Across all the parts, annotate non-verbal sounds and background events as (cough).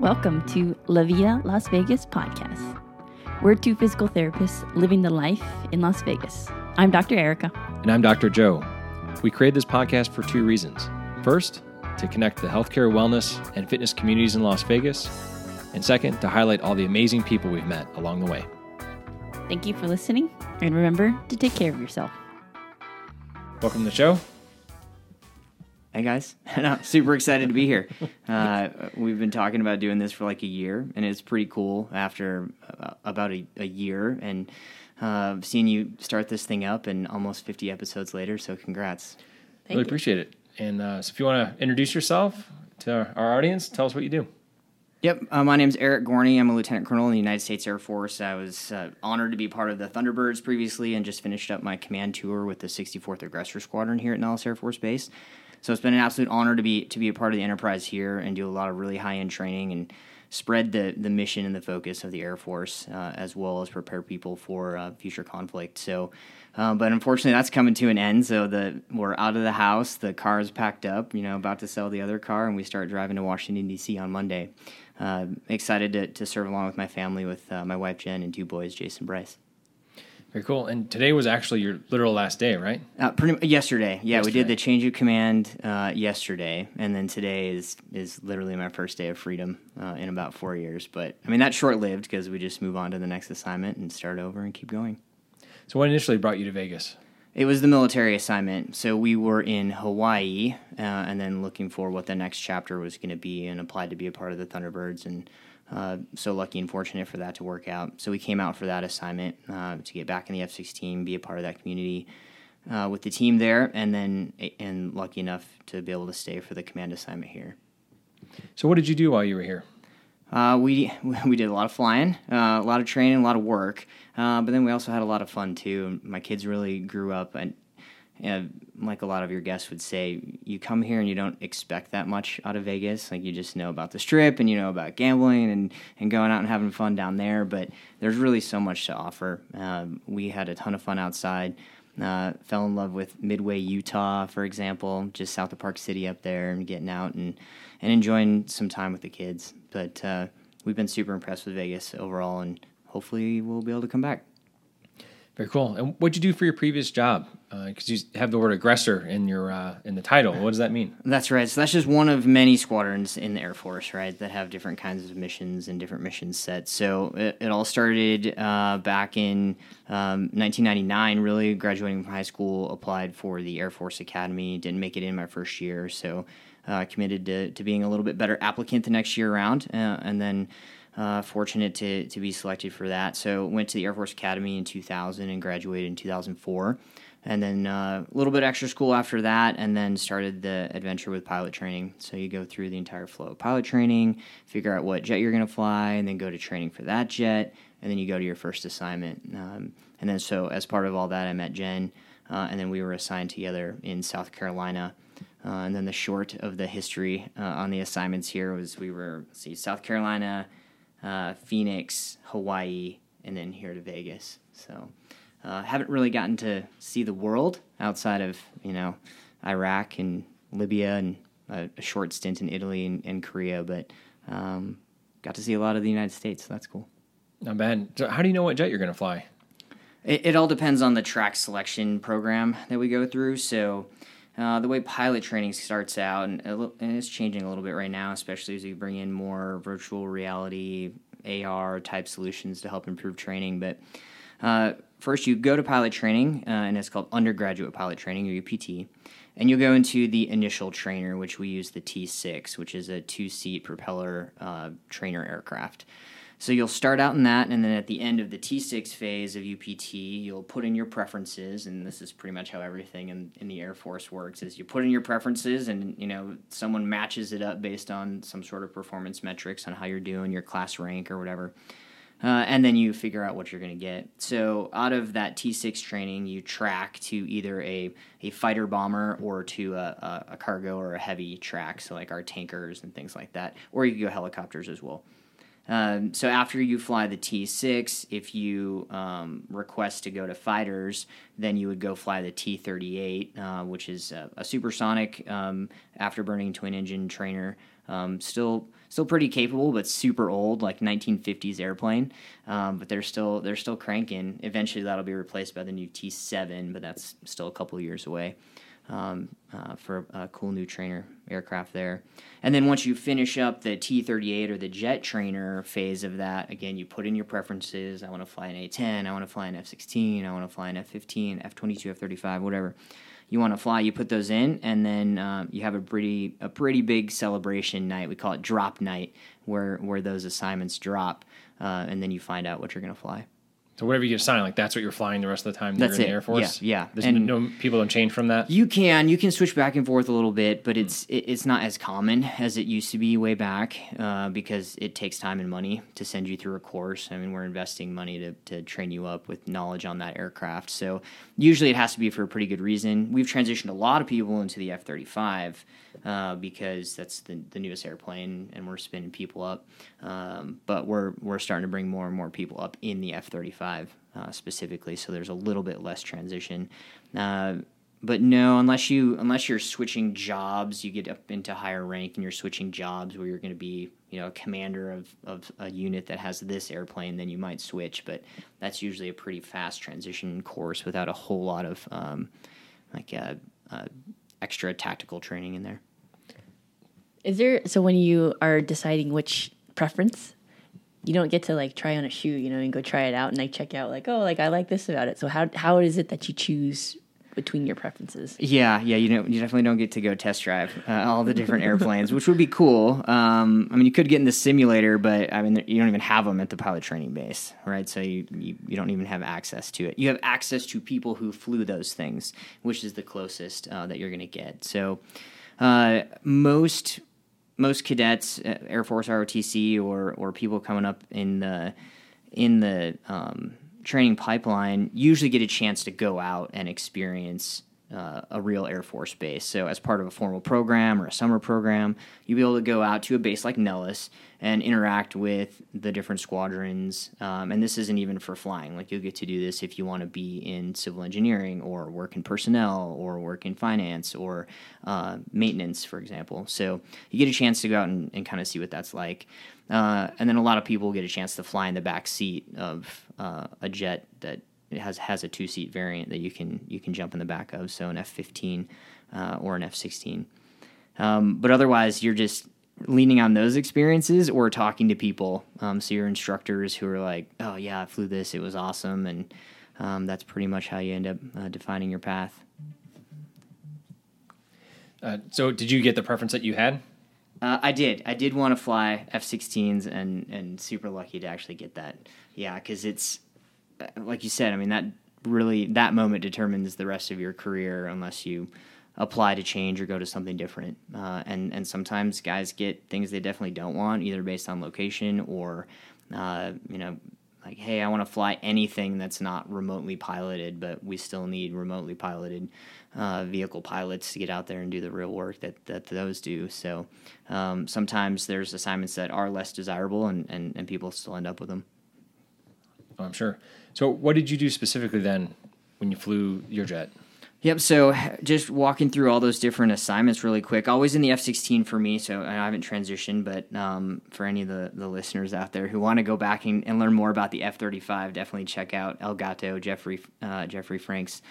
Welcome to La Vida Las Vegas podcast. We're two physical therapists living the life in Las Vegas. I'm Dr. Erica. And I'm Dr. Joe. We created this podcast for two reasons. First, to connect the healthcare, wellness, and fitness communities in Las Vegas. And second, to highlight all the amazing people we've met along the way. Thank you for listening, and remember to take care of yourself. Welcome to the show. Hey guys, (laughs) I'm super excited to be here. Uh, we've been talking about doing this for like a year, and it's pretty cool after uh, about a, a, year and uh, seeing you start this thing up and almost 50 episodes later. So, congrats. Thank really you. appreciate it. And uh, so, if you want to introduce yourself to our audience, tell us what you do. Yep, uh, my name is Eric Gorney. I'm a lieutenant colonel in the United States Air Force. I was uh, honored to be part of the Thunderbirds previously and just finished up my command tour with the 64th Aggressor Squadron here at Nellis Air Force Base. So it's been an absolute honor to be to be a part of the enterprise here and do a lot of really high end training and spread the the mission and the focus of the Air Force uh, as well as prepare people for uh, future conflict. So. Uh, but unfortunately, that's coming to an end. So the we're out of the house. The car is packed up. You know, about to sell the other car, and we start driving to Washington D.C. on Monday. Uh, excited to, to serve along with my family, with uh, my wife Jen and two boys, Jason Bryce. Very cool. And today was actually your literal last day, right? Uh, pretty yesterday. Yeah, yesterday. we did the change of command uh, yesterday, and then today is is literally my first day of freedom uh, in about four years. But I mean that's short lived because we just move on to the next assignment and start over and keep going. So what initially brought you to Vegas? It was the military assignment. So we were in Hawaii, uh, and then looking for what the next chapter was going to be, and applied to be a part of the Thunderbirds and uh, so lucky and fortunate for that to work out. So we came out for that assignment uh, to get back in the F 16, be a part of that community uh, with the team there, and then and lucky enough to be able to stay for the command assignment here. So what did you do while you were here? Uh, we (laughs) we did a lot of flying, uh, a lot of training, a lot of work, but then we also had a lot of fun too. My kids really grew up and know, like a lot of your guests would say, you come here and you don't expect that much out of Vegas. Like you just know about the strip and you know about gambling and, and going out and having fun down there. But there's really so much to offer. Um, we had a ton of fun outside. Uh, fell in love with Midway, Utah, for example, just south of Park City up there, and getting out and and enjoying some time with the kids. But uh, we've been super impressed with Vegas overall, and hopefully we'll be able to come back. Very cool. And what'd you do for your previous job? Because uh, you have the word aggressor in your uh, in the title. What does that mean? That's right. So that's just one of many squadrons in the Air Force, right? That have different kinds of missions and different mission sets. So it, it all started uh, back in um, 1999. Really, graduating from high school, applied for the Air Force Academy. Didn't make it in my first year, so uh, committed to, to being a little bit better applicant the next year around, uh, and then. Uh, fortunate to, to be selected for that. So went to the Air Force Academy in 2000 and graduated in 2004. And then uh, a little bit extra school after that, and then started the adventure with pilot training. So you go through the entire flow of pilot training, figure out what jet you're going to fly, and then go to training for that jet, and then you go to your first assignment. Um, and then so as part of all that, I met Jen, uh, and then we were assigned together in South Carolina. Uh, and then the short of the history uh, on the assignments here was we were see South Carolina, uh, Phoenix, Hawaii, and then here to Vegas. So uh, haven't really gotten to see the world outside of you know Iraq and Libya and a, a short stint in Italy and, and Korea, but um, got to see a lot of the United States. So that's cool. Not bad. So how do you know what jet you're going to fly? It, it, all depends on the track selection program that we go through. So. Uh, the way pilot training starts out, and, it's changing a little bit right now, especially as we bring in more virtual reality, AR type solutions to help improve training. But uh, first, you go to pilot training, uh, and it's called undergraduate pilot training, or UPT. And you'll go into the initial trainer, which we use the T6, which is a two seat propeller uh, trainer aircraft. So you'll start out in that, and then at the end of the T6 phase of UPT, you'll put in your preferences, and this is pretty much how everything in, in the Air Force works: is you put in your preferences, and you know someone matches it up based on some sort of performance metrics on how you're doing, your class rank or whatever. Uh, and then you figure out what you're going to get. So out of that T6 training, you track to either a, a fighter bomber or to a, a, cargo or a heavy track, so like our tankers and things like that, or you go helicopters as well. Um, so after you fly the T6, if you um, request to go to fighters, then you would go fly the T38, uh, which is a, a supersonic um, afterburning twin engine trainer. Um, still, still pretty capable, but super old, like 1950s airplane. Um, but they're still they're still cranking. Eventually, that'll be replaced by the new T7, but that's still a couple years away um, uh, for a cool new trainer aircraft there. And then once you finish up the T 38 or the jet trainer phase of that, again, you put in your preferences. I want to fly an A 10, I want to fly an F 16, I want to fly an F 15, F 22, F 35, whatever. You want to fly, you put those in, and then um, you have a pretty a pretty big celebration night. We call it drop night, where where those assignments drop, uh, and then you find out what you're going to fly. So whatever you get assigned, like that's what you're flying the rest of the time. That's you're in it. the Air Force. Yeah, yeah. There's And- no people don't change from that. You can you can switch back and forth a little bit, but it's it, it's not as common as it used to be way back uh, because it takes time and money to send you through a course. I mean, we're investing money to, to train you up with knowledge on that aircraft. So usually it has to be for a pretty good reason. We've transitioned a lot of people into the F thirty five uh, because that's the, the newest airplane and we're spinning people up. Um, but we're we're starting to bring more and more people up in the F thirty five uh, specifically. So there's a little bit less transition. Uh, but no, unless you unless you're switching jobs, you get up into higher rank and you're switching jobs where you're going to be you know a commander of, of a unit that has this airplane, then you might switch. But that's usually a pretty fast transition course without a whole lot of um, like uh, uh, extra tactical training in there. Is there so when you are deciding which preference, you don't get to like try on a shoe, you know, and go try it out and like check out like, oh, like I like this about it. So how how is it that you choose between your preferences? Yeah, yeah, you know, you definitely don't get to go test drive uh, all the different airplanes, which would be cool. Um, I mean, you could get in the simulator, but I mean, you don't even have them at the pilot training base, right? So you, you you don't even have access to it. You have access to people who flew those things, which is the closest uh, that you're going to get. So uh, most most cadets, uh, Air Force ROTC, or or people coming up in the in the um, training pipeline usually get a chance to go out and experience uh, a real Air Force base. So, as part of a formal program or a summer program, you'll be able to go out to a base like Nellis and interact with the different squadrons. Um, and this isn't even for flying. Like, you'll get to do this if you want to be in civil engineering or work in personnel or work in finance or uh, maintenance, for example. So, you get a chance to go out and, and kind of see what that's like. Uh, and then a lot of people get a chance to fly in the back seat of uh, a jet that it has has a two seat variant that you can you can jump in the back of, so an F fifteen uh, or an F sixteen. Um, but otherwise, you're just leaning on those experiences or talking to people. Um, so your instructors who are like, "Oh yeah, I flew this; it was awesome," and um, that's pretty much how you end up uh, defining your path. Uh, so did you get the preference that you had? Uh, I did. I did want to fly F-16s, and and super lucky to actually get that. Yeah, because it's like you said. I mean, that really that moment determines the rest of your career, unless you apply to change or go to something different. Uh, and and sometimes guys get things they definitely don't want, either based on location or uh, you know. Like, hey, I want to fly anything that's not remotely piloted, but we still need remotely piloted uh, vehicle pilots to get out there and do the real work that, that those do. So um, sometimes there's assignments that are less desirable, and, and, and people still end up with them. Oh, I'm sure. So what did you do specifically then when you flew your jet? Yep. So just walking through all those different assignments really quick. Always in the F sixteen for me. So I haven't transitioned, but um, for any of the, the listeners out there who want to go back and, and learn more about the F thirty five, definitely check out El Gato Jeffrey uh, Jeffrey Frank's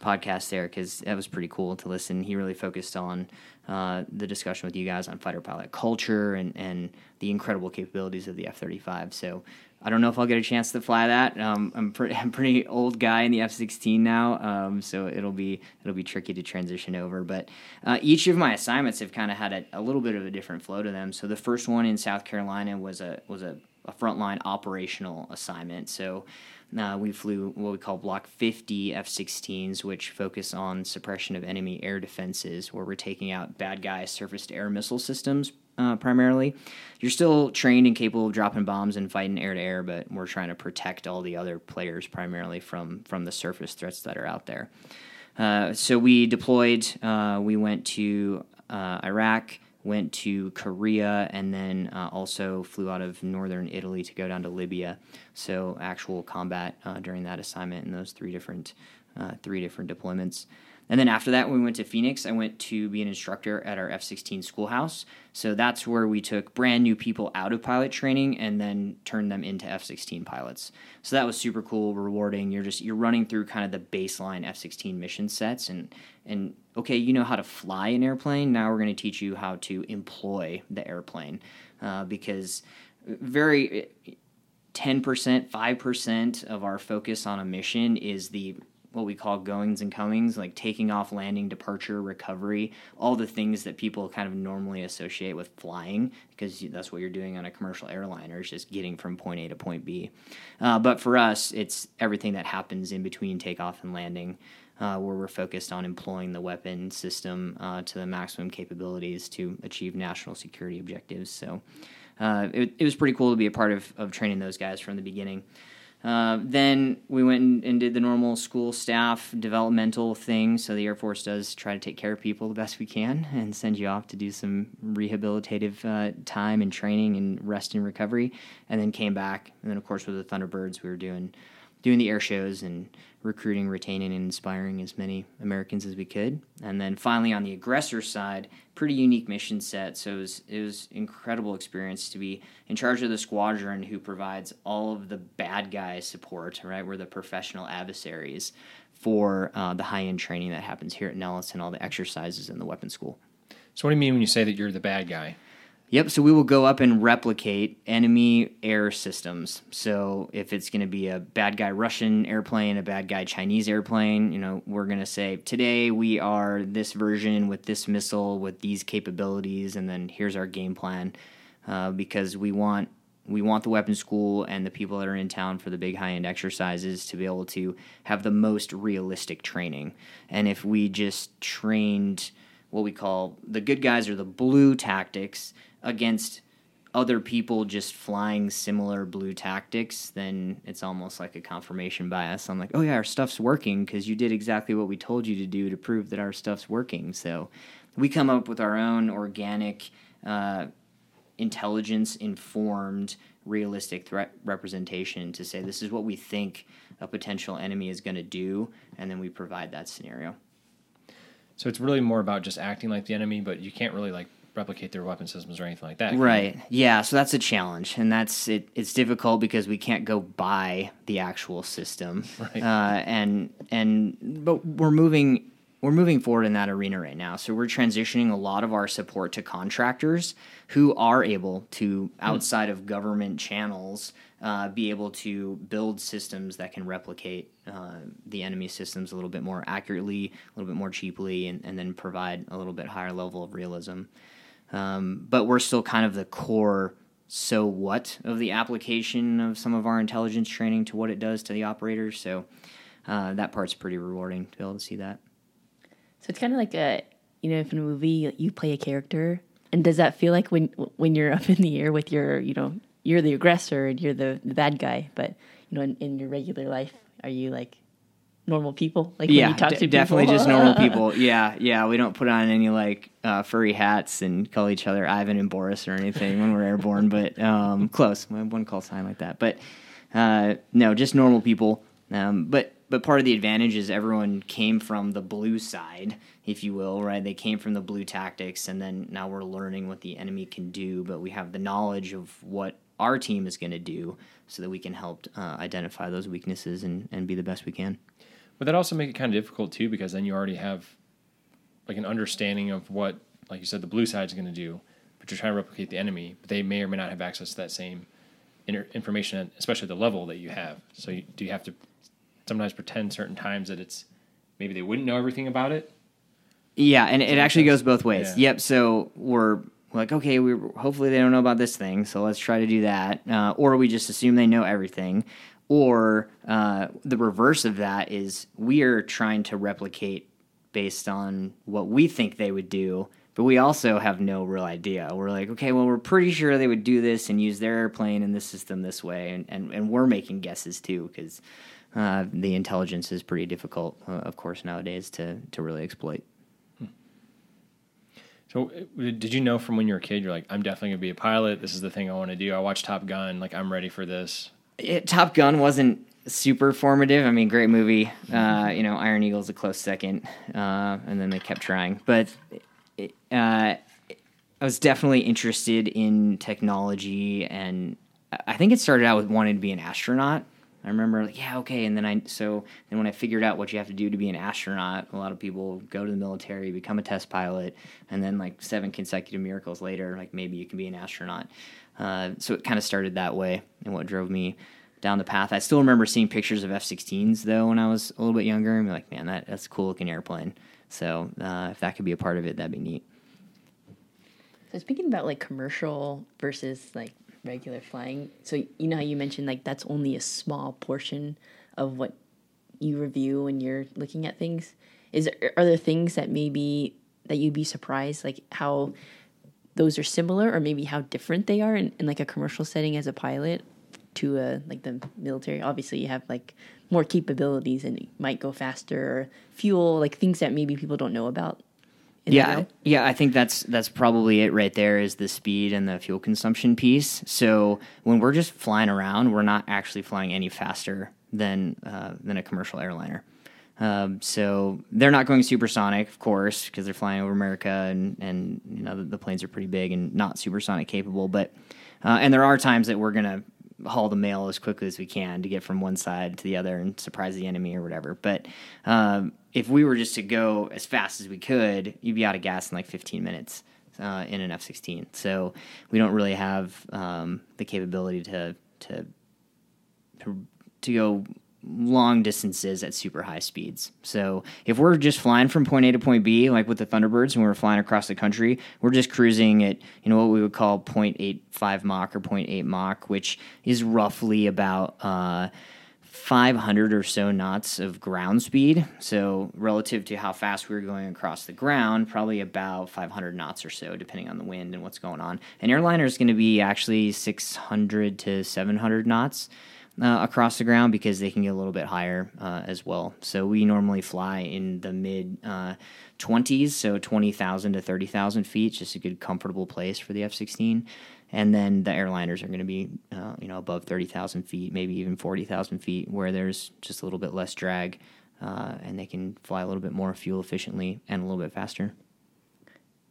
podcast there because that was pretty cool to listen. He really focused on uh, the discussion with you guys on fighter pilot culture and and the incredible capabilities of the F thirty five. So I don't know if I'll get a chance to fly that. Um, I'm, pre- (laughs) I'm pretty old guy in the F-16 now, um, so it'll be it'll be tricky to transition over. But uh, each of my assignments have kind of had a, a little bit of a different flow to them. So the first one in South Carolina was a was a, a frontline operational assignment. So uh, we flew what we call Block 50 F 16s, which focus on suppression of enemy air defenses, where we're taking out bad guy surface to air missile systems uh, primarily. You're still trained and capable of dropping bombs and fighting air to air, but we're trying to protect all the other players primarily from, from the surface threats that are out there. Uh, so we deployed, uh, we went to uh, Iraq, went to Korea, and then uh, also flew out of northern Italy to go down to Libya. So actual combat uh, during that assignment in those three different three different deployments. And then after that, when we went to Phoenix, I went to be an instructor at our F 16 schoolhouse. So that's where we took brand new people out of pilot training and then turned them into F 16 pilots. So that was super cool, rewarding. You're just, you're running through kind of the baseline F 16 mission sets and, and okay, you know how to fly an airplane. Now we're going to teach you how to employ the airplane uh, because very. 10%, 5% of our focus on a mission is the what we call goings and comings, like taking off, landing, departure, recovery, all the things that people kind of normally associate with flying, because that's what you're doing on a commercial airliner, is just getting from point A to point B. Uh, but for us, it's everything that happens in between takeoff and landing. Uh, where we're focused on employing the weapon system uh, to the maximum capabilities to achieve national security objectives. So uh, it, it was pretty cool to be a part of, of training those guys from the beginning. Uh, then we went and, and, did the normal school staff developmental thing. So the Air Force does try to take care of people the best we can and send you off to do some rehabilitative uh, time and training and rest and recovery. And then came back. And then, of course, with the Thunderbirds, we were doing doing the air shows and recruiting, retaining, and inspiring as many Americans as we could. And then finally, on the aggressor side, pretty unique mission set. So it was it was incredible experience to be in charge of the squadron who provides all of the bad guy support. Right, we're the professional adversaries for uh, the high end training that happens here at Nellis and all the exercises in the weapon school. So what do you mean when you say that you're the bad guy? Yep. So we will go up and replicate enemy air systems. So if it's going to be a bad guy Russian airplane, a bad guy Chinese airplane, you know, we're going to say today we are this version with this missile with these capabilities, and then here's our game plan, uh, because we want we want the weapon school and the people that are in town for the big high end exercises to be able to have the most realistic training. And if we just trained what we call the good guys or the blue tactics against other people just flying similar blue tactics, then it's almost like a confirmation bias. I'm like, oh yeah, our stuff's working because you did exactly what we told you to do to prove that our stuff's working. So we come up with our own organic, uh, intelligence informed, realistic threat representation to say this is what we think a potential enemy is going to do, and then we provide that scenario. So it's really more about just acting like the enemy, but you can't really like replicate their weapon systems or anything like that. Right. Yeah. So that's a challenge, and that's it. It's difficult because we can't go buy the actual system. (laughs) Right. Uh, and and but we're moving we're moving forward in that arena right now. So we're transitioning a lot of our support to contractors who are able to, hmm. outside of government channels, uh, be able to build systems that can replicate uh, the enemy systems a little bit more accurately, a little bit more cheaply, and, and then provide a little bit higher level of realism. Um, but we're still kind of the core so what of the application of some of our intelligence training to what it does to the operators. So uh, that part's pretty rewarding to be able to see that. So it's kind of like a, you know, if in a movie you play a character, and does that feel like when when you're (laughs) up in the air with your, you know, you're the aggressor and you're the, the bad guy, but you know, in, in your regular life, are you like normal people? Like yeah, d- definitely people? just normal (laughs) people. Yeah, yeah. We don't put on any like uh, furry hats and call each other Ivan and Boris or anything when we're airborne, (laughs) but um, close. One call sign like that, but uh, no, just normal people. Um, but but part of the advantage is everyone came from the blue side, if you will, right? They came from the blue tactics, and then now we're learning what the enemy can do. But we have the knowledge of what our team is going to do, so that we can help uh, identify those weaknesses and, and be the best we can. But that also make it kind of difficult too, because then you already have like an understanding of what, like you said, the blue side is going to do, but you're trying to replicate the enemy, but they may or may not have access to that same information, especially the level that you have. So you, do you have to sometimes pretend certain times that it's maybe they wouldn't know everything about it? Yeah, and it actually goes both ways. Yeah. Yep. So we're like, okay, we hopefully they don't know about this thing, so let's try to do that, uh, or we just assume they know everything, or uh, the reverse of that is we are trying to replicate based on what we think they would do, but we also have no real idea. We're like, okay, well, we're pretty sure they would do this and use their airplane in this system this way, and, and, and we're making guesses too because uh, the intelligence is pretty difficult, uh, of course, nowadays to, to really exploit. Hmm. So, uh, did you know from when you were a kid, you're like, I'm definitely gonna be a pilot. This is the thing I want to do. I watch Top Gun. Like, I'm ready for this. It, Top Gun wasn't super formative. I mean, great movie. Uh, you know, Iron Eagle's a close second, uh, and then they kept trying. But it, uh, I was definitely interested in technology, and I think it started out with wanting to be an astronaut. I remember like, yeah, okay, and then I so then when I figured out what you have to do to be an astronaut, a lot of people go to the military, become a test pilot, and then like seven consecutive miracles later, like maybe you can be an astronaut. Uh, so it kind of started that way, and what drove me down the path. I still remember seeing pictures of F-16s though when I was a little bit younger, and be like, man, that that's a cool looking airplane. So uh, if that could be a part of it, that'd be neat. So speaking about like commercial versus like regular flying, so you know how you mentioned like that's only a small portion of what you review when you're looking at things. Is there, are there things that maybe that you'd be surprised like how those are similar or maybe how different they are in, in like a commercial setting as a pilot to a like the military? Obviously, you have like more capabilities and it might go faster or fuel like things that maybe people don't know about. in yeah yeah i think that's that's probably it right there is the speed and the fuel consumption piece so when we're just flying around we're not actually flying any faster than uh, than a commercial airliner um, so they're not going supersonic of course because they're flying over america and and you know the, the planes are pretty big and not supersonic capable but uh, and there are times that we're gonna haul the mail as quickly as we can to get from one side to the other and surprise the enemy or whatever. But um, if we were just to go as fast as we could, you'd be out of gas in like 15 minutes uh, in an F-16. So we don't really have um, the capability to to to, to go long distances at super high speeds. So if we're just flying from point A to point B, like with the Thunderbirds, when we're flying across the country, we're just cruising at you know what we would call 0.85 Mach or 0.8 Mach, which is roughly about. Uh, 500 or so knots of ground speed. So, relative to how fast we were going across the ground, probably about 500 knots or so, depending on the wind and what's going on. An airliner is going to be actually 600 to 700 knots. Uh, across the ground because they can get a little bit higher uh, as well. So we normally fly in the mid uh, 20s, so 20,000 to 30,000 feet, just a good comfortable place for the F 16 and then the airliners are going to be uh, you know above 30,000 feet, maybe even 40,000 feet, where there's just a little bit less drag, uh, and they can fly a little bit more fuel efficiently and a little bit faster.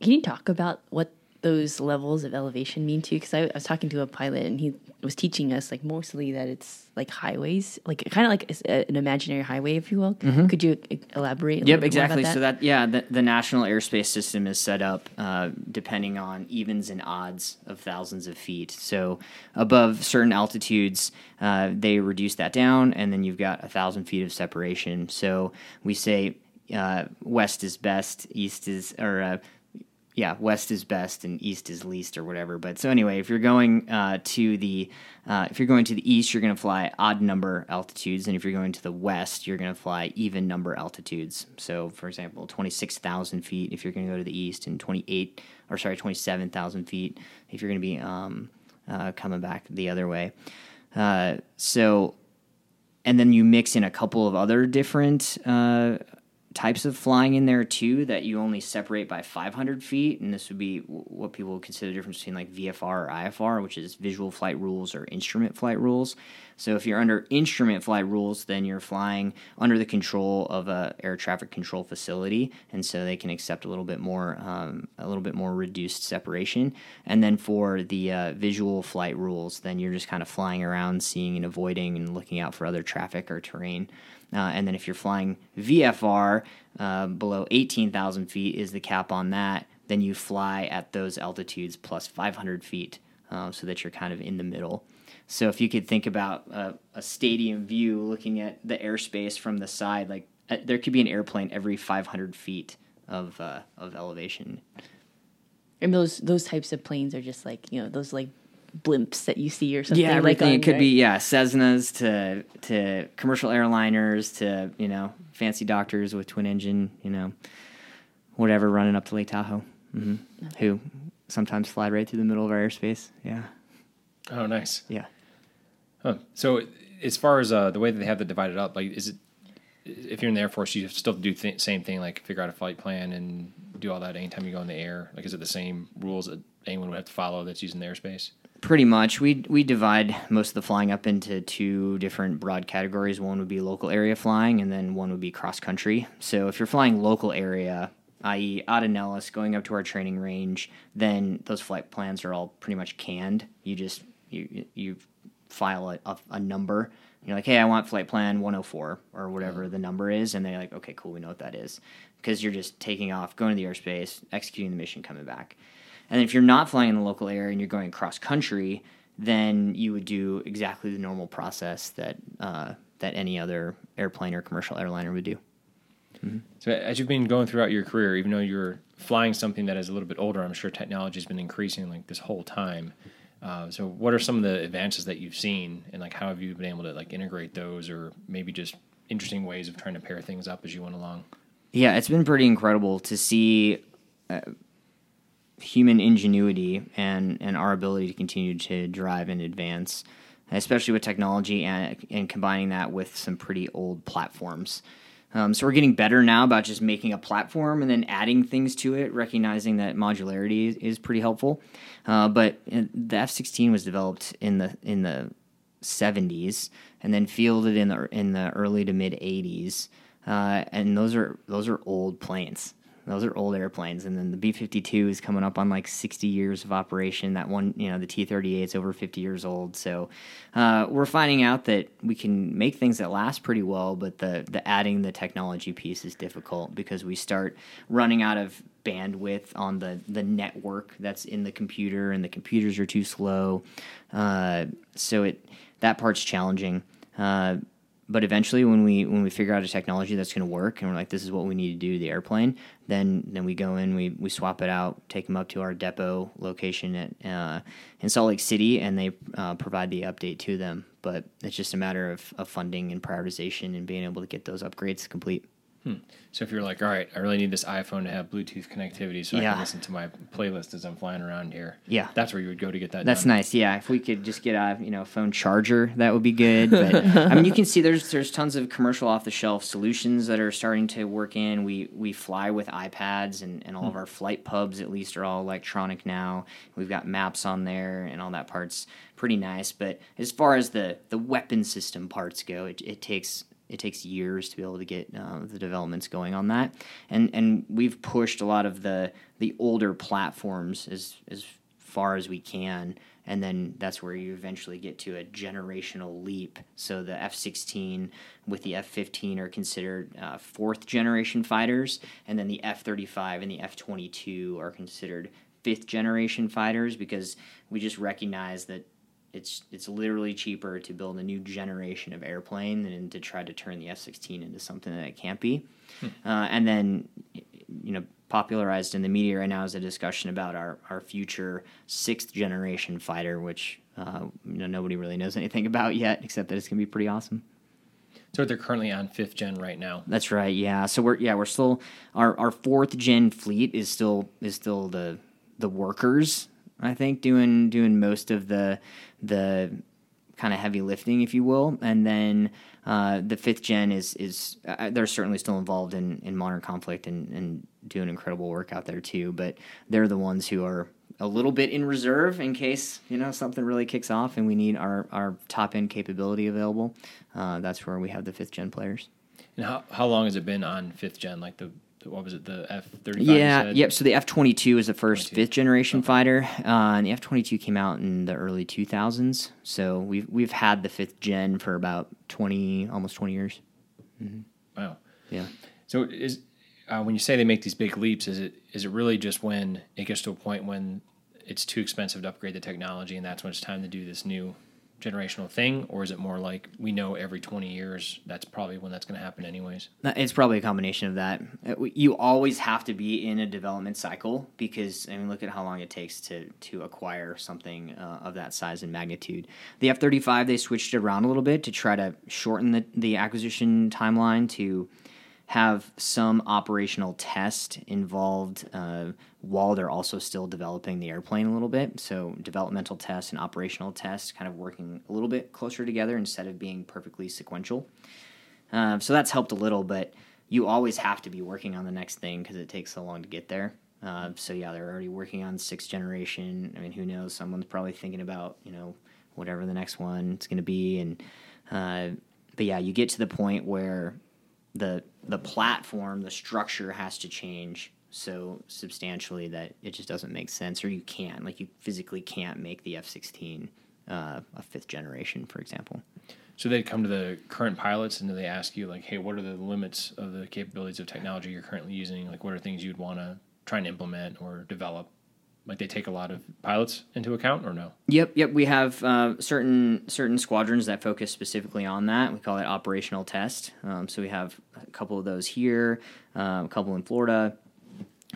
Can you talk about what those levels of elevation mean too? Because I, I was talking to a pilot and he was teaching us like mostly that it's like highways, like kind of like a- an imaginary highway, if you will. Could you elaborate? A Yep, exactly. about So that yeah, the, the national airspace system is set up uh, depending on evens and odds of thousands of feet. So above certain altitudes, uh, they reduce that down, and then you've got a thousand feet of separation. So we say uh, west is best, east is or uh, yeah, west is best and east is least or whatever. But so anyway, if you're going uh, to the uh, if you're going to the east, you're going to fly odd number altitudes, and if you're going to the west, you're going to fly even number altitudes. So, for example, twenty six thousand feet if you're going to go to the east, and twenty eight or sorry, twenty seven thousand feet if you're going to be um, uh, coming back the other way. Uh, so and then you mix in a couple of other different uh, types of flying in there too that you only separate by 500 feet and this would be what people would consider the difference between like vfr or ifr which is visual flight rules or instrument flight rules. So if you're under instrument flight rules then you're flying under the control of a air traffic control facility and so they can accept a little bit more um, a little bit more reduced separation. And then for the uh, visual flight rules then you're just kind of flying around seeing and avoiding and looking out for other traffic or terrain uh, and then if you're flying VFR uh, below 18,000 feet is the cap on that, then you fly at those altitudes plus 500 feet uh, so that you're kind of in the middle. So if you could think about a, a stadium view looking at the airspace from the side, like uh, there could be an airplane every 500 feet of, uh, of elevation. And those those types of planes are just like you know those like blimps that you see or something. Yeah, like everything. on, it could right? be yeah, Cessnas to to commercial airliners to you know fancy doctors with twin engine, you know, whatever running up to Lake Tahoe, hmm who sometimes fly right through the middle of our airspace. Yeah, Oh, nice. yeah. Huh. So, as far as uh, the way that they have it divided up, like, is it if you're in the Air Force, you still do the same thing, like figure out a flight plan and do all that anytime you go in the air? Like, is it the same rules that anyone would have to follow that's using the airspace? Pretty much. We we divide most of the flying up into two different broad categories. One would be local area flying, and then one would be cross country. So if you're flying local area, i.e., out of Nellis, going up to our training range, then those flight plans are all pretty much canned. You just you you file a, a, a number. You're like, hey, I want flight plan 104 or whatever mm. the number is, and they're like, okay, cool, we know what that is, because you're just taking off, going to the airspace, executing the mission, coming back. And if you're not flying in the local area and you're going cross country, then you would do exactly the normal process that uh, that any other airplane or commercial airliner would do. So as you've been going throughout your career, even though you're flying something that is a little bit older, I'm sure technology has been increasing like this whole time. Uh, so what are some of the advances that you've seen, and like how have you been able to like integrate those, or maybe just interesting ways of trying to pair things up as you went along? Yeah, it's been pretty incredible to see uh, human ingenuity and, and our ability to continue to drive and advance, especially with technology and, and combining that with some pretty old platforms. Um, so we're getting better now about just making a platform and then adding things to it, recognizing that modularity is, is pretty helpful. Uh, but the F sixteen was developed in the in the seventies and then fielded in the in the early to mid eighties, uh, and those are those are old planes. Those are old airplanes, and then the B fifty two is coming up on like sixty years of operation. That one, you know, the T thirty eight is over fifty years old. So uh, we're finding out that we can make things that last pretty well, but the the adding the technology piece is difficult because we start running out of bandwidth on the the network that's in the computer, and the computers are too slow. Uh, so it that part's challenging. Uh, but eventually when we when we figure out a technology that's going to work and we're like this is what we need to do to the airplane then then we go in we, we swap it out take them up to our depot location at uh, in salt lake city and they uh, provide the update to them. But it's just a matter of, of funding and prioritization and being able to get those upgrades complete Hmm. So if you're like, all right, I really need this iPhone to have Bluetooth connectivity so I can listen to my playlist as I'm flying around here. Yeah. that's where you would go to get that. That's done. nice. Yeah, if we could just get a you know phone charger, that would be good. But I mean, you can see there's there's tons of commercial off the shelf solutions that are starting to work in. We we fly with iPads, and, and all of hmm. our flight pubs at least are all electronic now. We've got maps on there, and all that part's pretty nice. But as far as the the weapon system parts go, it, it takes it takes years to be able to get uh, the developments going on that, and and we've pushed a lot of the the older platforms as as far as we can, and then that's where you eventually get to a generational leap. So the F sixteen with the F fifteen are considered uh, fourth generation fighters, and then the F thirty five and the F twenty two are considered fifth generation fighters because we just recognize that it's it's literally cheaper to build a new generation of airplane than to try to turn the F sixteen into something that it can't be. Uh, and then, you know, popularized in the media right now is a discussion about our our future sixth generation fighter, which uh, you know nobody really knows anything (laughs) about yet, except that it's gonna be pretty awesome. So they're currently on fifth gen right now. That's right. Yeah. So we're yeah we're still our our fourth gen fleet is still is still the the workers. I think doing doing most of the the kind of heavy lifting, if you will, and then uh, the fifth gen is is uh, they're certainly still involved in, in modern conflict and, and doing incredible work out there too. But they're the ones who are a little bit in reserve in case you know something really kicks off and we need our, our top end capability available. Uh, that's where we have the fifth gen players. And how how long has it been on fifth gen? Like the what was it? The F thirty five. Yeah, yep. So the F twenty two is the first 22. fifth generation fighter, uh, and the F twenty two came out in the early two thousands. So we've we've had the fifth gen for about twenty, almost twenty years. Wow. Yeah. So is uh, when you say they make these big leaps, is it is it really just when it gets to a point when it's too expensive to upgrade the technology, and that's when it's time to do this new generational thing, or is it more like we know every twenty years that's probably when that's going to happen anyways? It's probably a combination of that. Uh, You always have to be in a development cycle because I mean, look at how long it takes to to acquire something uh, of that size and magnitude. The F thirty five they switched it around a little bit to try to shorten the the acquisition timeline to have some operational test involved uh, while they're also still developing the airplane a little bit. So developmental tests and operational tests kind of working a little bit closer together instead of being perfectly sequential. Uh, so that's helped a little, but you always have to be working on the next thing because it takes so long to get there. Uh, so yeah, they're already working on sixth generation. I mean, who knows? Someone's probably thinking about you know whatever the next one is going to be, and uh, but yeah, you get to the point where the the platform, the structure has to change so substantially that it just doesn't make sense, or you can't like you physically can't make the F sixteen uh, a fifth generation, for example. So they'd come to the current pilots and they ask you like, hey, what are the limits of the capabilities of technology you're currently using? Like, what are things you'd want to try and implement or develop? Like they take a lot of pilots into account or no? Yep, yep. We have uh, certain certain squadrons that focus specifically on that. We call it operational test. Um, so we have a couple of those here, uh, a couple in Florida,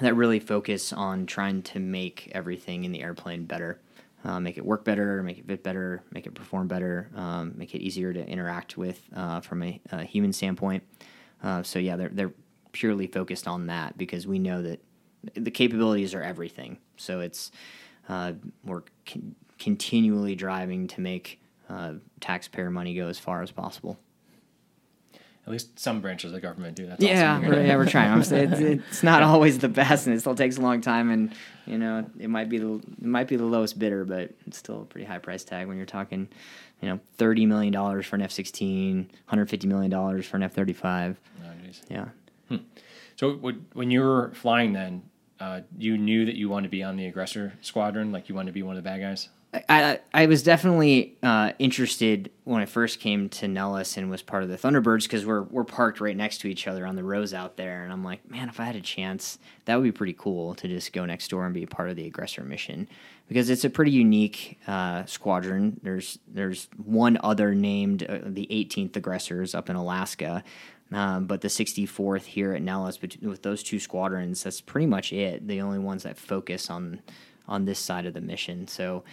that really focus on trying to make everything in the airplane better. Uh, make it work better, make it fit better, make it perform better, um, make it easier to interact with uh, from a, a, human standpoint. Uh, so yeah, they're they're purely focused on that because we know that the capabilities are everything. So it's uh, we're con- continually driving to make uh, taxpayer money go as far as possible. At least some branches of the government do that. Yeah, awesome. we're, yeah, we're trying. it's, (laughs) it's not always the best, and it still takes a long time. And you know, it might be the it might be the lowest bidder, but it's still a pretty high price tag when you're talking, you know, thirty million dollars for an F-16, 150 million dollars for an F-35. Oh, yeah. Hmm. So when you were flying, then uh, you knew that you wanted to be on the aggressor squadron, like you wanted to be one of the bad guys. I, I was definitely uh, interested when I first came to Nellis and was part of the Thunderbirds because we're we're parked right next to each other on the rows out there, and I'm like, man, if I had a chance, that would be pretty cool to just go next door and be a part of the aggressor mission because it's a pretty unique uh, squadron. There's there's one other named uh, the 18th Aggressors up in Alaska, um, but the 64th here at Nellis, But with those two squadrons, that's pretty much it. The only ones that focus on on this side of the mission. So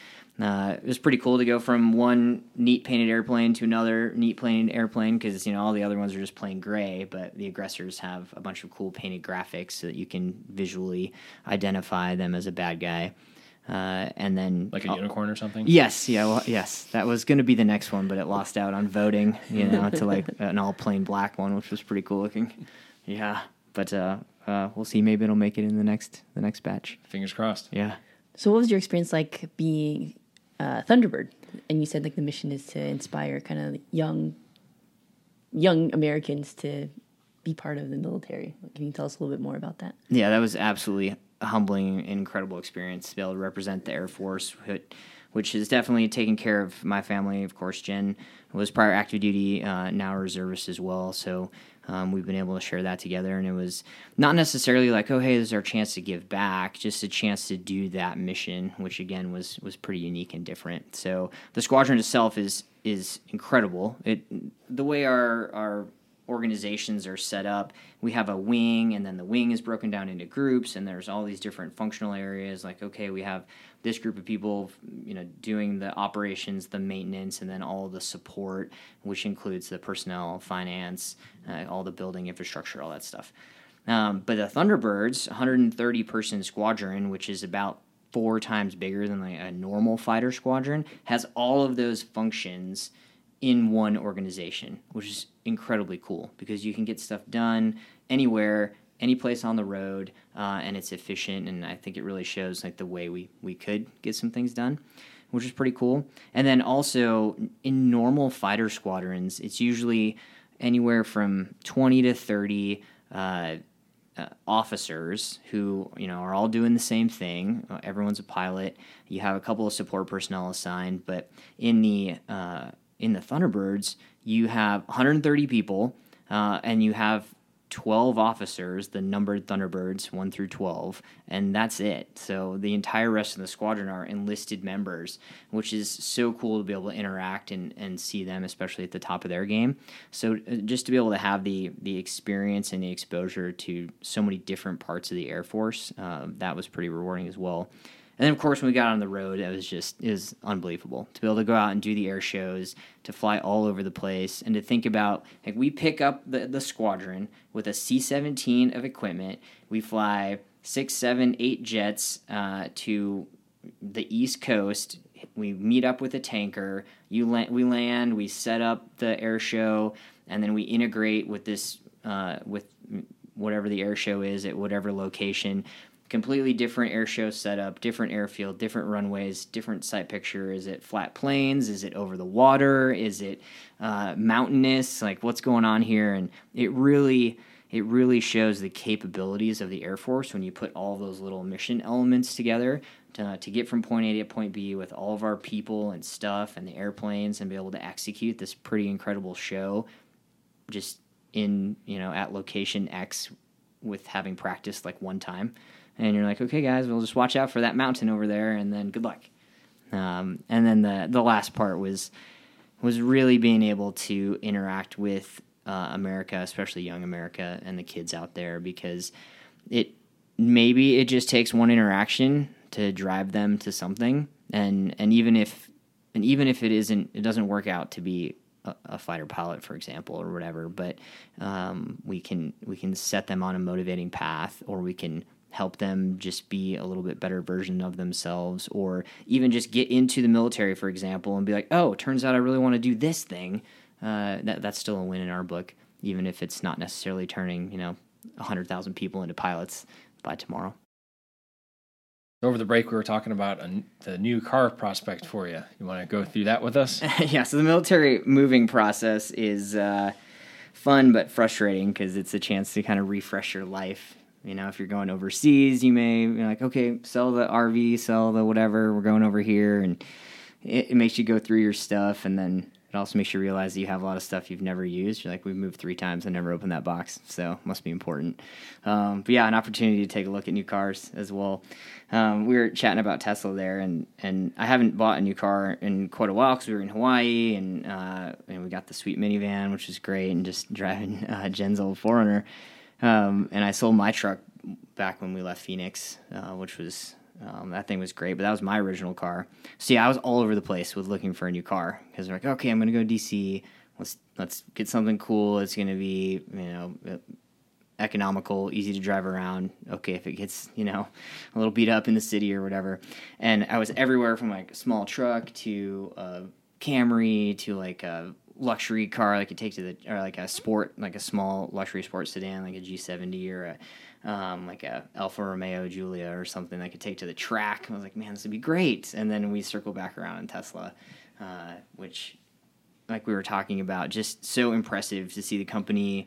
uh, it was pretty cool to go from one neat painted airplane to another neat painted airplane because you know all the other ones are just plain gray, but the aggressors have a bunch of cool painted graphics so that you can visually identify them as a bad guy. Uh, and then like a uh, unicorn or something. Yes, yeah, well, yes, that was going to be the next one, but it lost out on voting, you know, to like (laughs) an all plain black one, which was pretty cool looking. Yeah, but uh, uh, we'll see. Maybe it'll make it in the next the next batch. Fingers crossed. Yeah. So, what was your experience like being uh, Thunderbird? And you said like the mission is to inspire kind of young, young Americans to be part of the military. Can you tell us a little bit more about that? Yeah, that was absolutely a humbling, incredible experience to be able to represent the Air Force, which has definitely taken care of my family. Of course, Jen was prior active duty, uh, now reservist as well. So um, we've been able to share that together, and it was not necessarily like, oh, hey, this is our chance to give back, just a chance to do that mission, which again was was pretty unique and different. So the squadron itself is is incredible. It the way our our organizations are set up. We have a wing, and then the wing is broken down into groups, and there's all these different functional areas. Like, okay, we have this group of people, you know, doing the operations, the maintenance, and then all the support, which includes the personnel, finance, uh, all the building infrastructure, all that stuff. Um, but the Thunderbirds, 130 person squadron, which is about four times bigger than like a normal fighter squadron, has all of those functions in one organization, which is incredibly cool because you can get stuff done anywhere, any place on the road, uh, and it's efficient. And I think it really shows like the way we we could get some things done, which is pretty cool. And then also in normal fighter squadrons, it's usually anywhere from twenty to thirty. Uh, uh, officers who you know are all doing the same thing. Uh, everyone's a pilot. You have a couple of support personnel assigned, but in the uh, in the Thunderbirds, you have 130 people, uh, and you have 12 officers, the numbered Thunderbirds, 1 through 12, and that's it. So the entire rest of the squadron are enlisted members, which is so cool to be able to interact and, and see them, especially at the top of their game. So uh, just to be able to have the, the experience and the exposure to so many different parts of the Air Force, uh, that was pretty rewarding as well. And then, of course, when we got on the road, it was just was unbelievable to be able to go out and do the air shows, to fly all over the place, and to think about like we pick up the, the squadron with a C seventeen of equipment. We fly six, seven, eight jets uh, to the East Coast. We meet up with a tanker. You land, we land. We set up the air show, and then we integrate with this uh, with whatever the air show is at whatever location. Completely different air show setup, different airfield, different runways, different site picture. Is it flat plains? Is it over the water? Is it uh, mountainous? Like what's going on here? And it really it really shows the capabilities of the Air Force when you put all those little mission elements together to, to get from point A to point B with all of our people and stuff and the airplanes and be able to execute this pretty incredible show just in, you know, at location X with having practiced like one time. And you're like, okay, guys, we'll just watch out for that mountain over there and then good luck. Um, and then the, the last part was was really being able to interact with uh, America, especially young America and the kids out there, because it maybe it just takes one interaction to drive them to something, and and even if and even if it isn't, it doesn't work out to be a, fighter pilot, for example, or whatever. But um, we can we can set them on a motivating path, or we can help them just be a little bit better version of themselves or even just get into the military for example and be like oh turns out i really want to do this thing uh, that that's still a win in our book, even if it's not necessarily turning you know hundred thousand people into pilots by tomorrow. Over the break, we were talking about a, the new car prospect for you. You want to go through that with us? (laughs) yeah. So the military moving process is uh, fun but frustrating because it's a chance to kind of refresh your life. You know, if you're going overseas, you may be like, okay, sell the RV, sell the whatever. We're going over here, and it, it makes you go through your stuff, and then it also makes you realize that you have a lot of stuff you've never used. You're like, we've moved three times and never opened that box, so must be important. Um, but yeah, an opportunity to take a look at new cars as well. Um, we were chatting about Tesla there, and and I haven't bought a new car in quite a while because we were in Hawaii, and uh, and we got the sweet minivan, which was great, and just (laughs) driving uh, Jen's old 4Runner. Um, and I sold my truck back when we left Phoenix, uh, which was um, that thing was great, but that was my original car. So yeah, I was all over the place with looking for a new car because like, okay, I'm gonna go to DC. Let's let's get something cool. It's gonna be you know economical, easy to drive around. Okay, if it gets you know a little beat up in the city or whatever. And I was everywhere from like a small truck to a Camry to like a luxury car like you take to the or like a sport like a small luxury sports sedan like a G70 or a um, like a Alfa Romeo Giulia or something I could take to the track. I was like, man, this would be great. And then we circle back around in Tesla, uh, which, like we were talking about, just so impressive to see the company.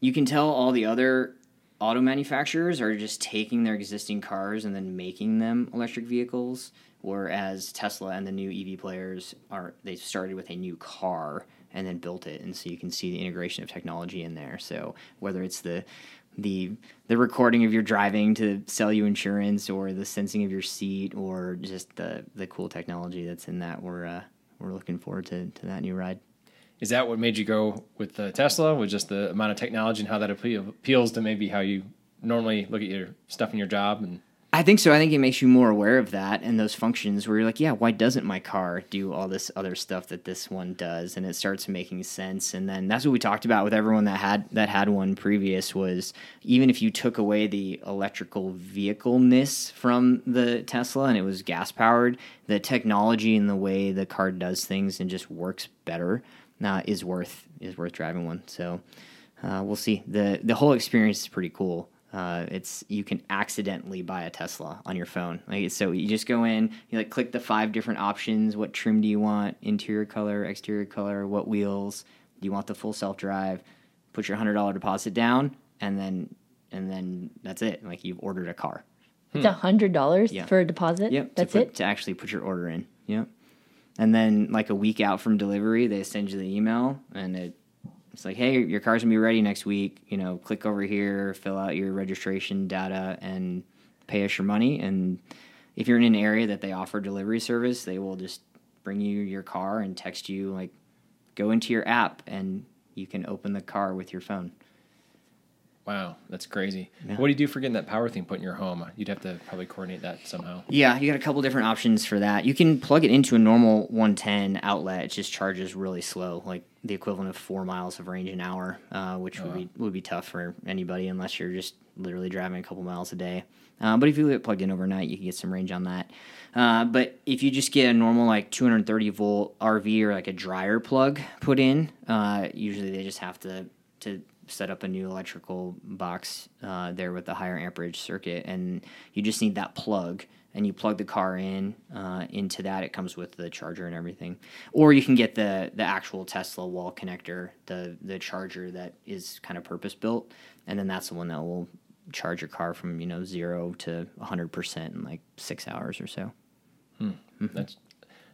You can tell all the other auto manufacturers are just taking their existing cars and then making them electric vehicles, whereas Tesla and the new EV players are they started with a new car and then built it, and so you can see the integration of technology in there. So whether it's the the the recording of your driving to sell you insurance or the sensing of your seat or just the the cool technology that's in that we're uh, we're looking forward to, to that new ride is that what made you go with the tesla with just the amount of technology and how that appeals to maybe how you normally look at your stuff in your job and I think so. I think it makes you more aware of that and those functions where you're like, yeah, why doesn't my car do all this other stuff that this one does? And it starts making sense. And then that's what we talked about with everyone that had that had one previous was even if you took away the electrical vehicleness from the Tesla and it was gas powered, the technology and the way the car does things and just works better uh, is worth is worth driving one. So uh, we'll see. the The whole experience is pretty cool. Uh, it's you can accidentally buy a Tesla on your phone. Like so, you just go in, you like click the five different options. What trim do you want? Interior color, exterior color. What wheels? Do you want the full self drive? Put your hundred dollar deposit down, and then and then that's it. Like you've ordered a car. It's a hundred dollars yeah. for a deposit. Yep, that's put, it. To actually put your order in. Yep. And then like a week out from delivery, they send you the email, and it it's like, hey, your car's gonna be ready next week. You know, click over here, fill out your registration data, and pay us your money. And if you're in an area that they offer delivery service, they will just bring you your car and text you like, go into your app and you can open the car with your phone. Wow, that's crazy. Yeah. What do you do for getting that power thing put in your home? You'd have to probably coordinate that somehow. Yeah, you got a couple different options for that. You can plug it into a normal 110 outlet. It just charges really slow, like the equivalent of four miles of range an hour, uh, which oh, would be would be tough for anybody unless you're just literally driving a couple miles a day. Uh, but if you leave it plugged in overnight, you can get some range on that. Uh, but if you just get a normal like 230 volt RV or like a dryer plug put in, uh, usually they just have to to set up a new electrical box uh, there with the higher amperage circuit, and you just need that plug. And you plug the car in uh, into that. It comes with the charger and everything, or you can get the the actual Tesla wall connector, the the charger that is kind of purpose built, and then that's the one that will charge your car from you know zero to 100 percent in like six hours or so. That's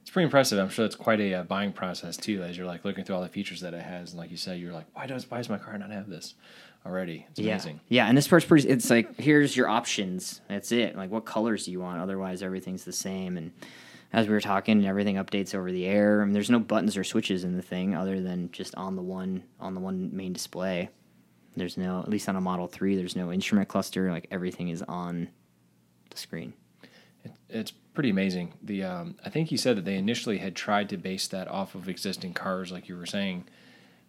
it's pretty impressive. I'm sure that's quite a uh, buying process too, as you're like looking through all the features that it has, and like you said, you're like, why does why does my car not have this already? It's Yeah, amazing. yeah, and this part's pretty. It's like here's your options. That's it. Like what colors do you want? Otherwise, everything's the same. And as we were talking, everything updates over the air. I mean, there's no buttons or switches in the thing other than just on the one on the one main display. There's no, at least on a Model Three, there's no instrument cluster. Like everything is on the screen. It, it's pretty amazing. The um, I think he said that they initially had tried to base that off of existing cars, like you were saying,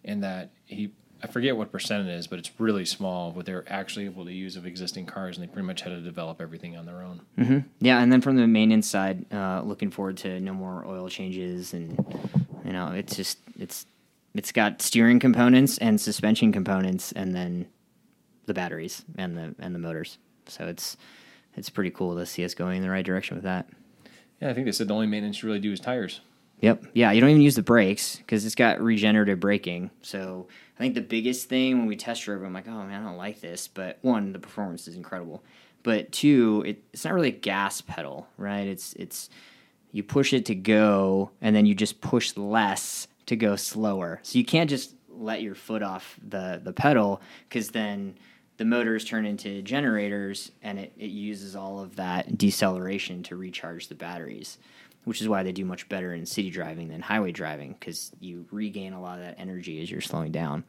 and that he I forget what percent it is, but it's really small. What they're actually able to use of existing cars, and they pretty much had to develop everything on their own. hmm Yeah, and then from the maintenance side, uh, looking forward to no more oil changes, and you know, it's just it's it's got steering components and suspension components, and then the batteries and the and the motors. So it's it's pretty cool to see us going in the right direction with that. Yeah, I think they said the only maintenance you really do is tires. Yep. Yeah, you don't even use the brakes because it's got regenerative braking. So I think the biggest thing when we test drove, I'm like, oh man, I don't like this. But one, the performance is incredible. But two, it, it's not really a gas pedal, right? It's it's you push it to go, and then you just push less to go slower. So you can't just let your foot off the the pedal because then the motors turn into generators and it, it uses all of that deceleration to recharge the batteries which is why they do much better in city driving than highway driving because you regain a lot of that energy as you're slowing down.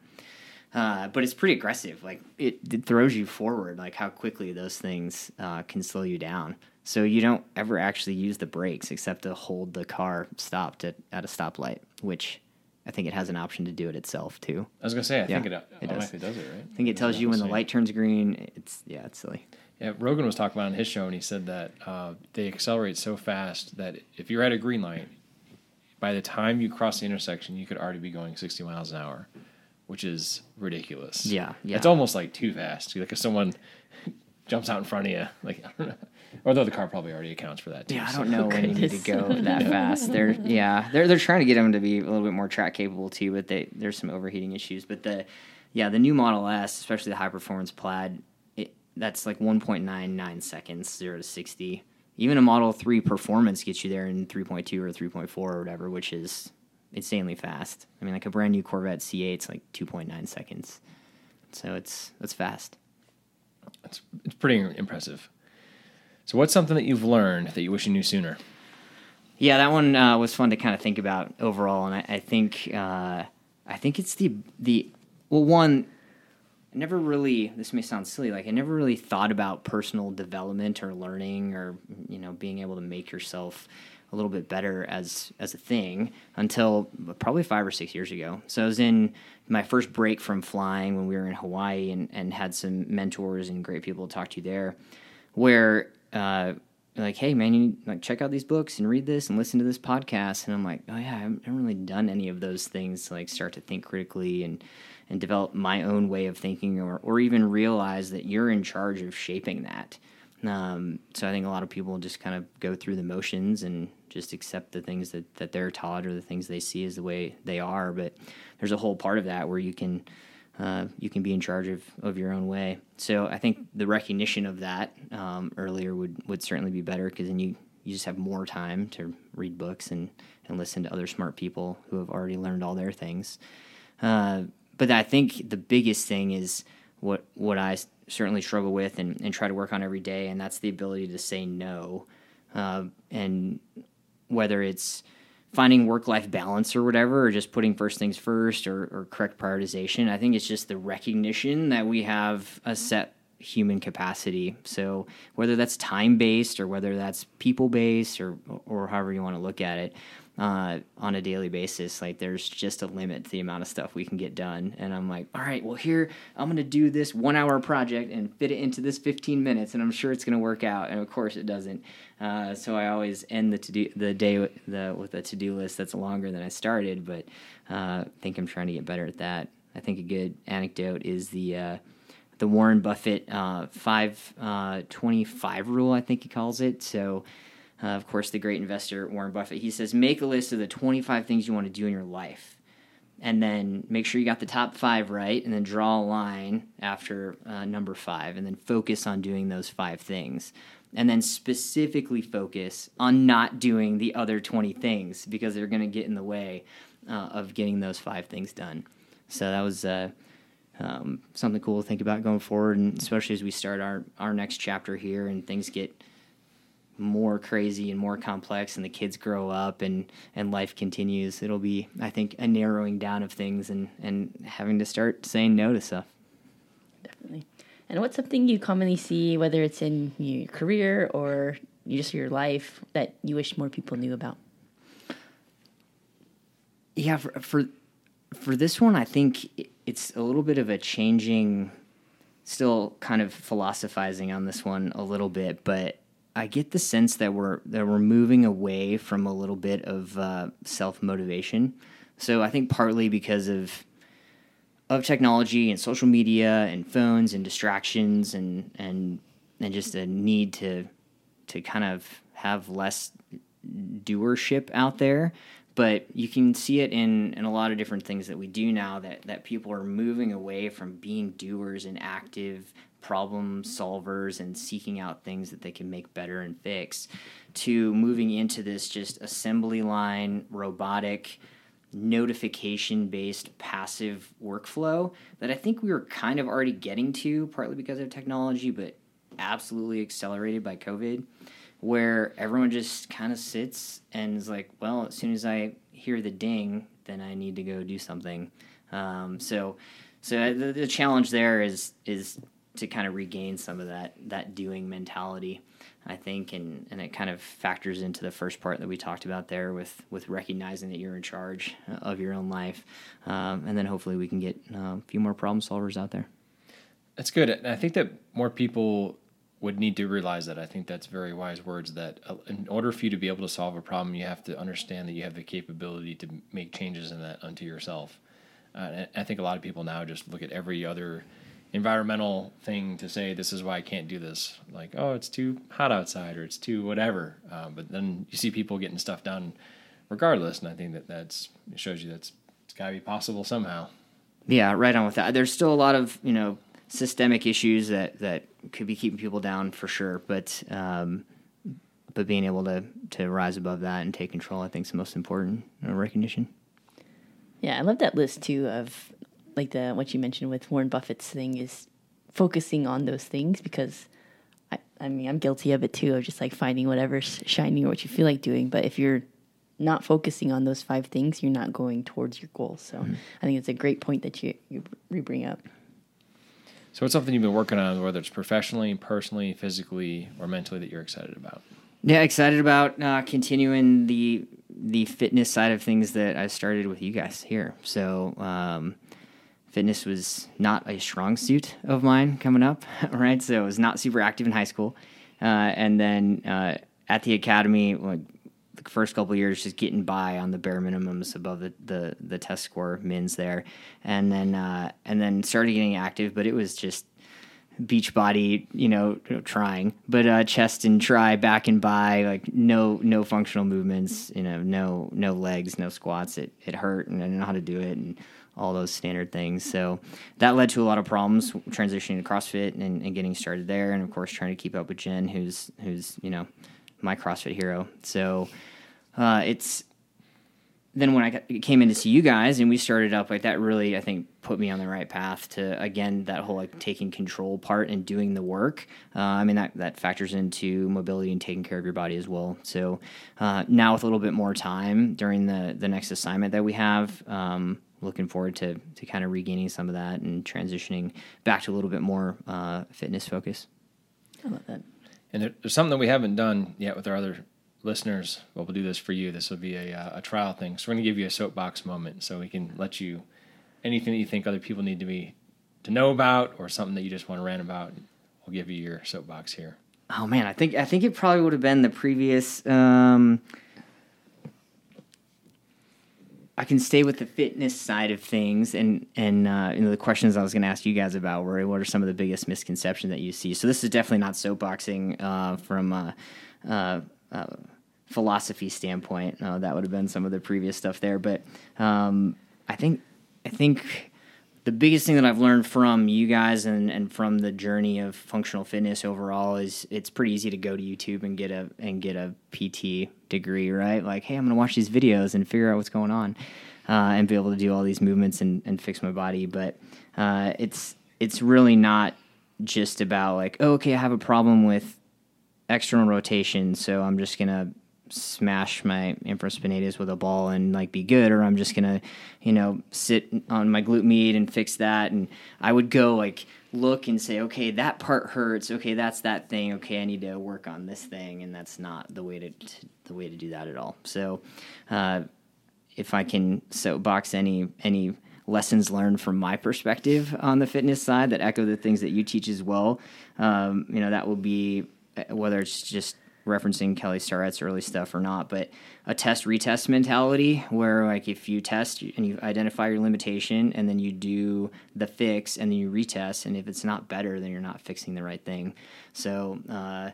Uh, but it's pretty aggressive. Like it, it throws you forward, like how quickly those things uh, can slow you down. So you don't ever actually use the brakes except to hold the car stopped at, at a stoplight, which I think it has an option to do it itself too. I was gonna say, I think Yeah, it, it does. does. it, right? I think it tells you when the light turns green. It's yeah, it's silly. Yeah, Rogan was talking about on his show, and he said that uh, they accelerate so fast that if you're at a green light, by the time you cross the intersection, you could already be going 60 miles an hour, which is ridiculous. Yeah, yeah. It's almost like too fast. Like if someone (laughs) jumps out in front of you, like I don't know. Although the car probably already accounts for that too. Yeah, I don't know when you need to go (laughs) that fast. They're yeah, they're they're trying to get them to be a little bit more track capable too, but they there's some overheating issues. But the yeah, the new Model S, especially the high performance Plaid, it, that's like 1.99 seconds, zero to sixty. Even a Model Three Performance gets you there in 3.2 or 3.4 or whatever, which is insanely fast. I mean, like a brand new Corvette C8's like 2.9 seconds, so it's that's fast. It's, it's pretty impressive. So, what's something that you've learned that you wish you knew sooner? Yeah, that one uh, was fun to kind of think about overall, and I, I think uh, I think it's the the well one. I never really. This may sound silly. Like I never really thought about personal development or learning or you know being able to make yourself a little bit better as as a thing until probably five or six years ago. So I was in my first break from flying when we were in Hawaii and, and had some mentors and great people to talk to there, where uh, like, hey man, you like check out these books and read this and listen to this podcast. And I'm like, oh yeah, I haven't I haven't really done any of those things to like start to think critically and and develop my own way of thinking or or even realize that you're in charge of shaping that. Um, so I think a lot of people just kind of go through the motions and just accept the things that, that they're taught or the things they see as the way they are. But there's a whole part of that where you can uh, you can be in charge of, of your own way. So I think the recognition of that um, earlier would, would certainly be better because then you, you just have more time to read books and, and listen to other smart people who have already learned all their things. Uh, but I think the biggest thing is what what I certainly struggle with and, and try to work on every day, and that's the ability to say no. Uh, and whether it's finding work life balance or whatever, or just putting first things first or, or correct prioritization, I think it's just the recognition that we have a mm-hmm. set human capacity. So whether that's time based or whether that's people based or or however you want to look at it, uh, on a daily basis, like there's just a limit to the amount of stuff we can get done. And I'm like, all right, well here I'm gonna do this one hour project and fit it into this 15 minutes, and I'm sure it's gonna work out. And of course it doesn't. Uh, so I always end the to do the day with, the, with a to do list that's longer than I started. But uh, I think I'm trying to get better at that. I think a good anecdote is the uh, the Warren Buffett uh, five uh, rule. I think he calls it. So, uh, of course, the great investor Warren Buffett he says make a list of the twenty five things you want to do in your life and then make sure you got the top five right, and then draw a line after uh, number five, and then focus on doing those five things. And then specifically focus on not doing the other 20 things because they're going to get in the way uh, of getting those five things done. So that was uh, um, something cool to think about going forward, and especially as we start our, our next chapter here and things get more crazy and more complex and the kids grow up and and life continues it'll be i think a narrowing down of things and and having to start saying no to stuff Definitely. And what's something you commonly see, whether it's in your career or just your life, that you wish more people knew about? yeah for for, for this one i think it's a little bit of a changing still kind of philosophizing on this one a little bit but I get the sense that we're that we're moving away from a little bit of uh, self motivation. So I think partly because of of technology and social media and phones and distractions and and and just a need to to kind of have less doership out there. But you can see it in, in a lot of different things that we do now that, that people are moving away from being doers and active problem solvers and seeking out things that they can make better and fix to moving into this just assembly line robotic notification based passive workflow that I think we were kind of already getting to partly because of technology but absolutely accelerated by covid where everyone just kind of sits and is like well as soon as I hear the ding then I need to go do something. Um, so so the, the challenge there is is to kind of regain some of that that doing mentality i think and and it kind of factors into the first part that we talked about there with with recognizing that you're in charge of your own life um, and then hopefully we can get uh, a few more problem solvers out there That's good. And I think that more people would need to realize that. I think that's very wise words that uh, in order for you to be able to solve a problem, you have to understand that you have the capability to make changes in that unto yourself. Uh, I think a lot of people now just look at every other environmental thing to say this is why I can't do this. Like, oh, it's too hot outside or it's too whatever. Uh, but then you see people getting stuff done regardless, and I think that that's it shows you that's it's got to be possible somehow. Yeah, right on with that. There's still a lot of you know systemic issues that that could be keeping people down for sure, but um, but being able to to rise above that and take control, I think, is the most important uh, recognition. Yeah, I love that list too of like the what you mentioned with Warren Buffett's thing is focusing on those things because I I mean I'm guilty of it too of just like finding whatever's shiny or what you feel like doing, but if you're not focusing on those five things, you're not going towards your goals. So I think it's a great point that you you, you bring up. So, what's something you've been working on, whether it's professionally, personally, physically, or mentally, that you're excited about? Yeah, excited about uh, continuing the the fitness side of things that I started with you guys here. So, um, fitness was not a strong suit of mine coming up, (laughs) right? So, I was not super active in high school, uh, and then uh, at the academy, like the first couple years, just getting by on the bare minimums above the the, the test score mins there, and then uh, and then started getting active, but it was just beach body, you know, trying, but uh, chest and try, back and by, like no no functional movements, you know, no no legs, no squats. It it hurt, and I didn't know how to do it, and all those standard things. So that led to a lot of problems transitioning to CrossFit and, and getting started there, and of course trying to keep up with Jen, who's who's you know my CrossFit hero. So uh, it's then when I got, came in to see you guys and we started up like that really I think put me on the right path to again that whole like taking control part and doing the work. Uh, I mean that that factors into mobility and taking care of your body as well. So uh, now with a little bit more time during the the next assignment that we have. Um, looking forward to, to kind of regaining some of that and transitioning back to a little bit more uh, fitness focus. I love that. And there, there's something that we haven't done yet with our other listeners. Well, we'll do this for you. This will be a, uh, a trial thing. So we're going to give you a soapbox moment so we can let you anything that you think other people need to be to know about or something that you just want to rant about. We'll give you your soapbox here. Oh man, I think I think it probably would have been the previous. Um, I can stay with the fitness side of things, and and uh, you know the questions I was going to ask you guys about were what are some of the biggest misconceptions that you see. So this is definitely not soapboxing uh, from a uh, uh, philosophy standpoint. Uh, that would have been some of the previous stuff there, but um, I think I think the biggest thing that I've learned from you guys and, and from the journey of functional fitness overall is it's pretty easy to go to YouTube and get a and get a PT degree, right? Like, hey, I'm gonna watch these videos and figure out what's going on, uh, and be able to do all these movements and, and fix my body. But uh, it's it's really not just about like, oh, okay, I have a problem with external rotation, so I'm just gonna smash my infraspinatus with a ball and like be good or I'm just gonna you know sit on my glute med and fix that. And I would go like look and say okay that part hurts. Okay that's that thing. Okay I need to work on this thing. And that's not the way to, to the way to do that at all. So uh, if I can soapbox any any lessons learned from my perspective on the fitness side that echo the things that you teach as well um, you know that will be uh, whether it's just referencing Kelly Starrett's early stuff or not, but a test retest mentality where like if you test and you identify your limitation and then you do the fix and then you retest and if it's not better then you're not fixing the right thing. So uh,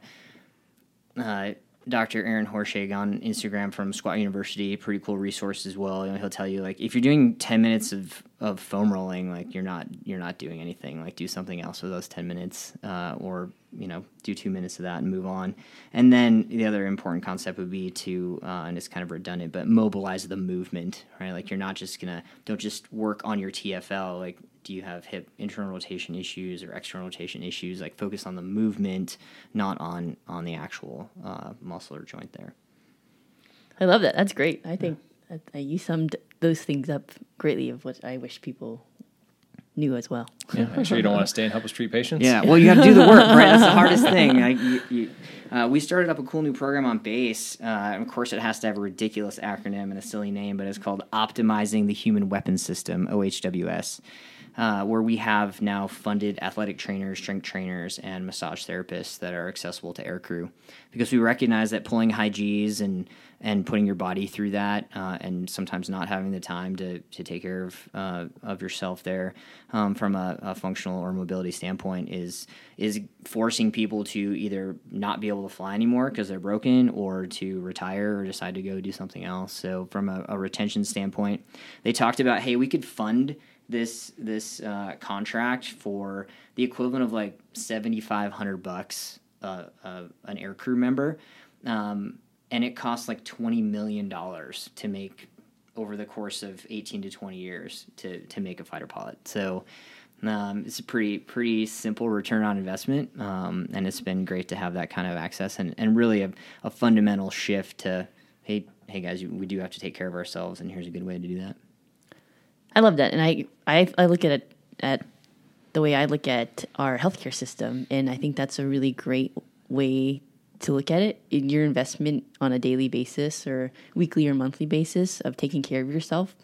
uh, Dr. Aaron Horschig on Instagram from Squat University, pretty cool resource as well. You know, he'll tell you like if you're doing ten minutes of, of foam rolling, like you're not you're not doing anything. Like do something else for those ten minutes, uh, or you know do two minutes of that and move on. And then the other important concept would be to, uh, and it's kind of redundant, but mobilize the movement, right? Like you're not just gonna don't just work on your TFL. Like do you have hip internal rotation issues or external rotation issues? Like focus on the movement, not on on the actual uh, muscle or joint there. I love that. That's great. I think yeah. You summed those things up greatly of what I wish people knew as well. Yeah, I'm sure you don't want to stay and help us treat patients. Yeah, well, you got to do the work, right? That's the hardest (laughs) thing. Like, you, you, uh, we started up a cool new program on base. Uh, of course, it has to have a ridiculous acronym and a silly name, but it's called Optimizing the Human Weapon System (OHWS) uh, where we have now funded athletic trainers, strength trainers, and massage therapists that are accessible to aircrew, because we recognize that pulling high G's and and putting your body through that, uh, and sometimes not having the time to, to take care of uh, of yourself there, um, from a, a, functional or mobility standpoint, is is forcing people to either not be able to fly anymore because they're broken, or to retire or decide to go do something else. So, from a, a retention standpoint, they talked about, hey, we could fund this this uh, contract for the equivalent of like seventy five hundred bucks uh, uh, an air crew member, um, and it costs like twenty million dollars to make over the course of eighteen to twenty years to to make a fighter pilot. So. Um, it's a pretty pretty simple return on investment, um, and it's been great to have that kind of access and, and really a, a fundamental shift to hey hey guys we do have to take care of ourselves and here's a good way to do that. I love that, and I I, I look at it at the way I look at our healthcare system, and I think that's a really great way to look at it. In your investment on a daily basis or weekly or monthly basis of taking care of yourself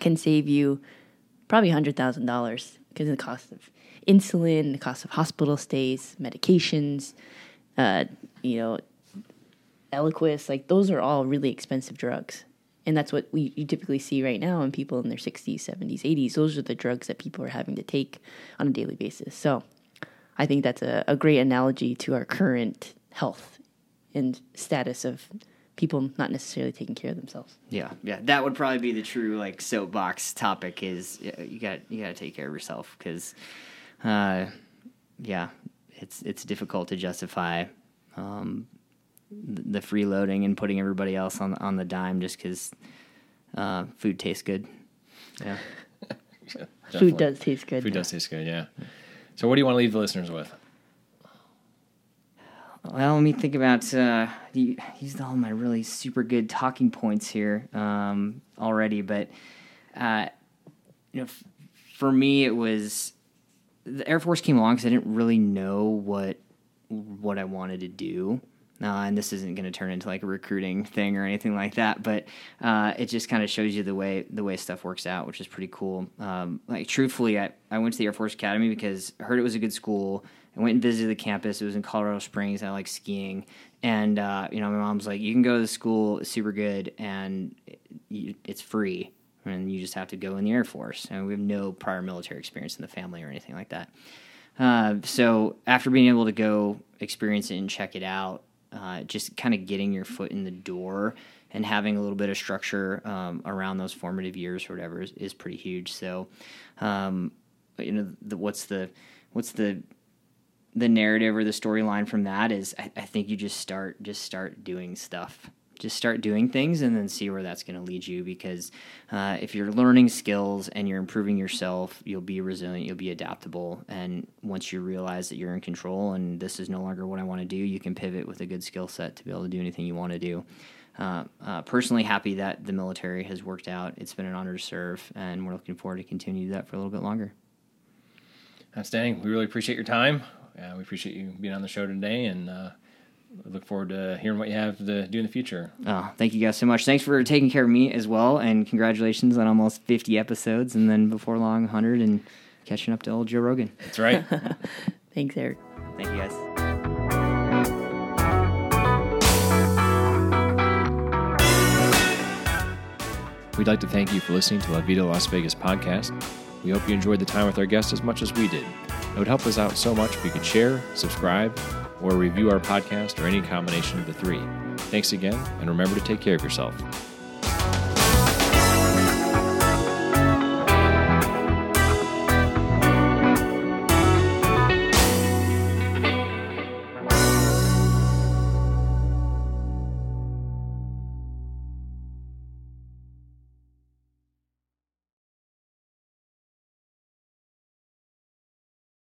can save you probably hundred thousand dollars because of the cost of insulin, the cost of hospital stays, medications, uh, you know, Eliquis, like those are all really expensive drugs and that's what we you typically see right now in people in their 60s 70s 80s those are the drugs that people are having to take on a daily basis. So i think that's a, a great analogy to our current health and status of people not necessarily taking care of themselves. Yeah. Yeah. That would probably be the true like soapbox topic is you got you got to take care of yourself because uh, yeah it's it's difficult to justify um, the freeloading and putting everybody else on on the dime just because uh, food tastes good. Yeah, (laughs) food does taste good. Food does taste good. Yeah. So, what do you want to leave the listeners with? Well, let me think about. Uh, you used all my really super good talking points here um, already, but uh, you know, f- for me, it was the Air Force came along because I didn't really know what what I wanted to do. Uh, and this isn't going to turn into like a recruiting thing or anything like that, but uh, it just kind of shows you the way the way stuff works out, which is pretty cool. Um, like truthfully, I, I went to the Air Force Academy because I heard it was a good school. I went and visited the campus. It was in Colorado Springs. I like skiing, and uh, you know my mom's like, "You can go to the school. It's super good, and it, it's free." and you just have to go in the Air Force. And we have no prior military experience in the family or anything like that. Uh, so after being able to go experience it and check it out, uh, just kind of getting your foot in the door and having a little bit of structure um, around those formative years or whatever is, is pretty huge. So, um, you know, the, what's the what's the the narrative or the storyline from that is I, I, think you just start just start doing stuff just start doing things and then see where that's going to lead you because uh, if you're learning skills and you're improving yourself you'll be resilient you'll be adaptable. And once you realize that you're in control and this is no longer what i want to do you can pivot with a good skill set to be able to do anything you want to do. Uh, uh, personally happy that the military has worked out. It's been an honor to serve and we're looking forward to continue that for a little bit longer. Outstanding. We really appreciate your time. Uh, we appreciate you being on the show today and uh, look forward to hearing what you have to do in the future. Oh, thank you guys so much. Thanks for taking care of me as well, and congratulations on almost 50 episodes, and then before long, 100, and catching up to old Joe Rogan. That's right. (laughs) Thanks, Eric. Thank you guys. We'd like to thank you for listening to La Vida Las Vegas podcast. We hope you enjoyed the time with our guests as much as we did. It would help us out so much if you could share, subscribe, or review our podcast or any combination of the three. Thanks again, and remember to take care of yourself.